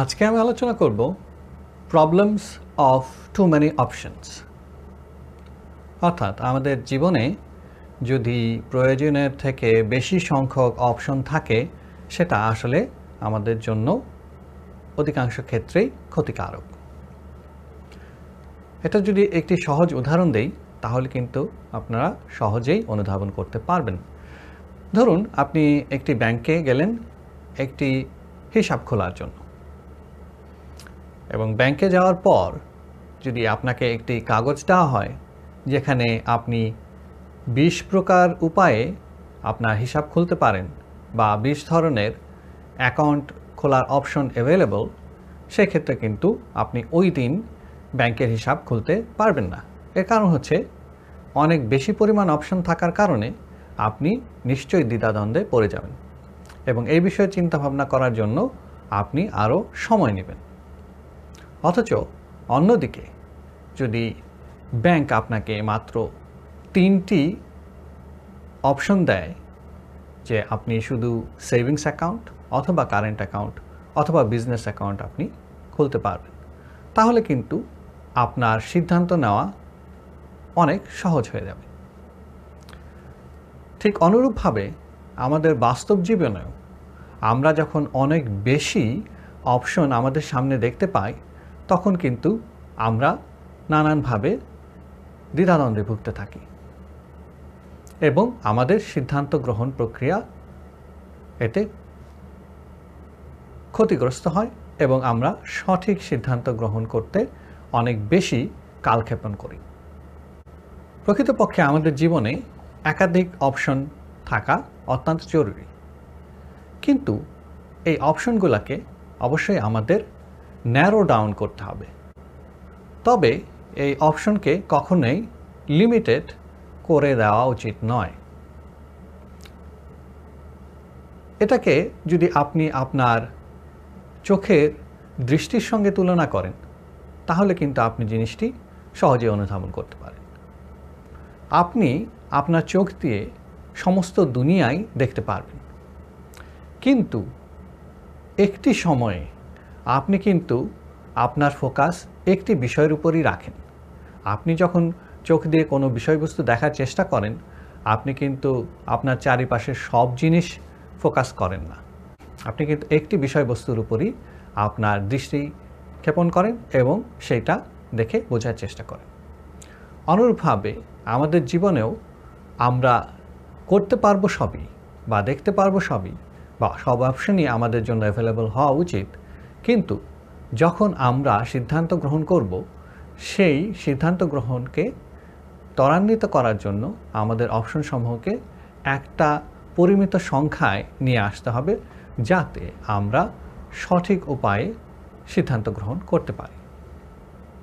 আজকে আমি আলোচনা করব problems of too many options অর্থাৎ আমাদের জীবনে যদি প্রয়োজনের থেকে বেশি সংখ্যক অপশন থাকে, সেটা আসলে আমাদের জন্য অধিকাংশ ক্ষেত্রেই ক্ষতিকারক। এটা যদি একটি সহজ উদাহরণ দেই, তাহলে কিন্তু আপনারা সহজেই অনুধাবন করতে পারবেন। ধরুন, আপনি একটি ব্যাংকে গেলেন, একটি হিসাব খোলার জন্য। এবং ব্যাংকে যাওয়ার পর যদি আপনাকে একটি কাগজ দেওয়া হয়, যেখানে আপনি বিশ প্রকার উপায়ে আপনার হিসাব খুলতে পারেন বা বিশ ধরনের অ্যাকাউন্ট খোলার অপশন অ্যাভেলেবল সেক্ষেত্রে কিন্তু আপনি ওই দিন ব্যাংকের হিসাব খুলতে পারবেন না। এর কারণ হচ্ছে, অনেক বেশি পরিমাণ অপশন থাকার কারণে আপনি নিশ্চয়ই দ্বিধাদ্বন্দ্বে পড়ে যাবেন এবং এই বিষয়ে চিন্তাভাবনা করার জন্য আপনি আরও সময় নেবেন। অথচ অন্যদিকে যদি ব্যাংক আপনাকে মাত্র তিনটি অপশন দেয় যে আপনি শুধু সেভিংস অ্যাকাউন্ট অথবা কারেন্ট অ্যাকাউন্ট অথবা বিজনেস অ্যাকাউন্ট আপনি খুলতে পারবেন, তাহলে কিন্তু আপনার সিদ্ধান্ত নেওয়া অনেক সহজ হয়ে যাবে। ঠিক অনুরূপভাবে আমাদের বাস্তব জীবনেও আমরা যখন অনেক বেশি অপশন আমাদের সামনে দেখতে পাই তখন কিন্তু আমরা নানানভাবে দ্বিধাদ্বন্দ্বে ভুগতে থাকি। এবং আমাদের সিদ্ধান্ত গ্রহণ প্রক্রিয়া এতে ক্ষতিগ্রস্ত হয় এবং আমরা সঠিক সিদ্ধান্ত গ্রহণ করতে অনেক বেশি কালক্ষেপণ করি। প্রকৃতপক্ষে আমাদের জীবনে একাধিক অপশন থাকা অত্যন্ত জরুরি। কিন্তু এই অপশনগুলোকে অবশ্যই আমাদের ন্যারো ডাউন করতে হবে। তবে এই অপশনকে কখনোই লিমিটেড করে দেওয়া উচিত নয়। এটাকে যদি আপনি আপনার চোখের দৃষ্টির সঙ্গে তুলনা করেন, তাহলে কিন্তু আপনি জিনিসটি সহজে অনুধাবন করতে পারেন। আপনি আপনার চোখ দিয়ে সমস্ত দুনিয়াই দেখতে পারবেন। কিন্তু একটি সময়ে আপনি কিন্তু আপনার ফোকাস একটি বিষয়ের উপরই রাখেন। আপনি যখন চোখ দিয়ে কোনো বিষয়বস্তু দেখার চেষ্টা করেন, আপনি কিন্তু আপনার চারিপাশের সব জিনিস ফোকাস করেন না। আপনি কিন্তু একটি বিষয়বস্তুর উপরই আপনার দৃষ্টি ক্ষেপণ করেন এবং সেইটা দেখে বোঝার চেষ্টা করেন। অনুরূপভাবে আমাদের জীবনেও আমরা করতে পারব সবই বা দেখতে পারব সবই বা সব অপশনই আমাদের জন্য অ্যাভেলেবল হওয়া উচিত। কিন্তু যখন আমরা সিদ্ধান্ত গ্রহণ করব, সেই সিদ্ধান্ত গ্রহণকে ত্বরান্বিত করার জন্য আমাদের অপশন সমূহকে একটা পরিমিত সংখ্যায় নিয়ে আসতে হবে যাতে আমরা সঠিক উপায়ে সিদ্ধান্ত গ্রহণ করতে পারি।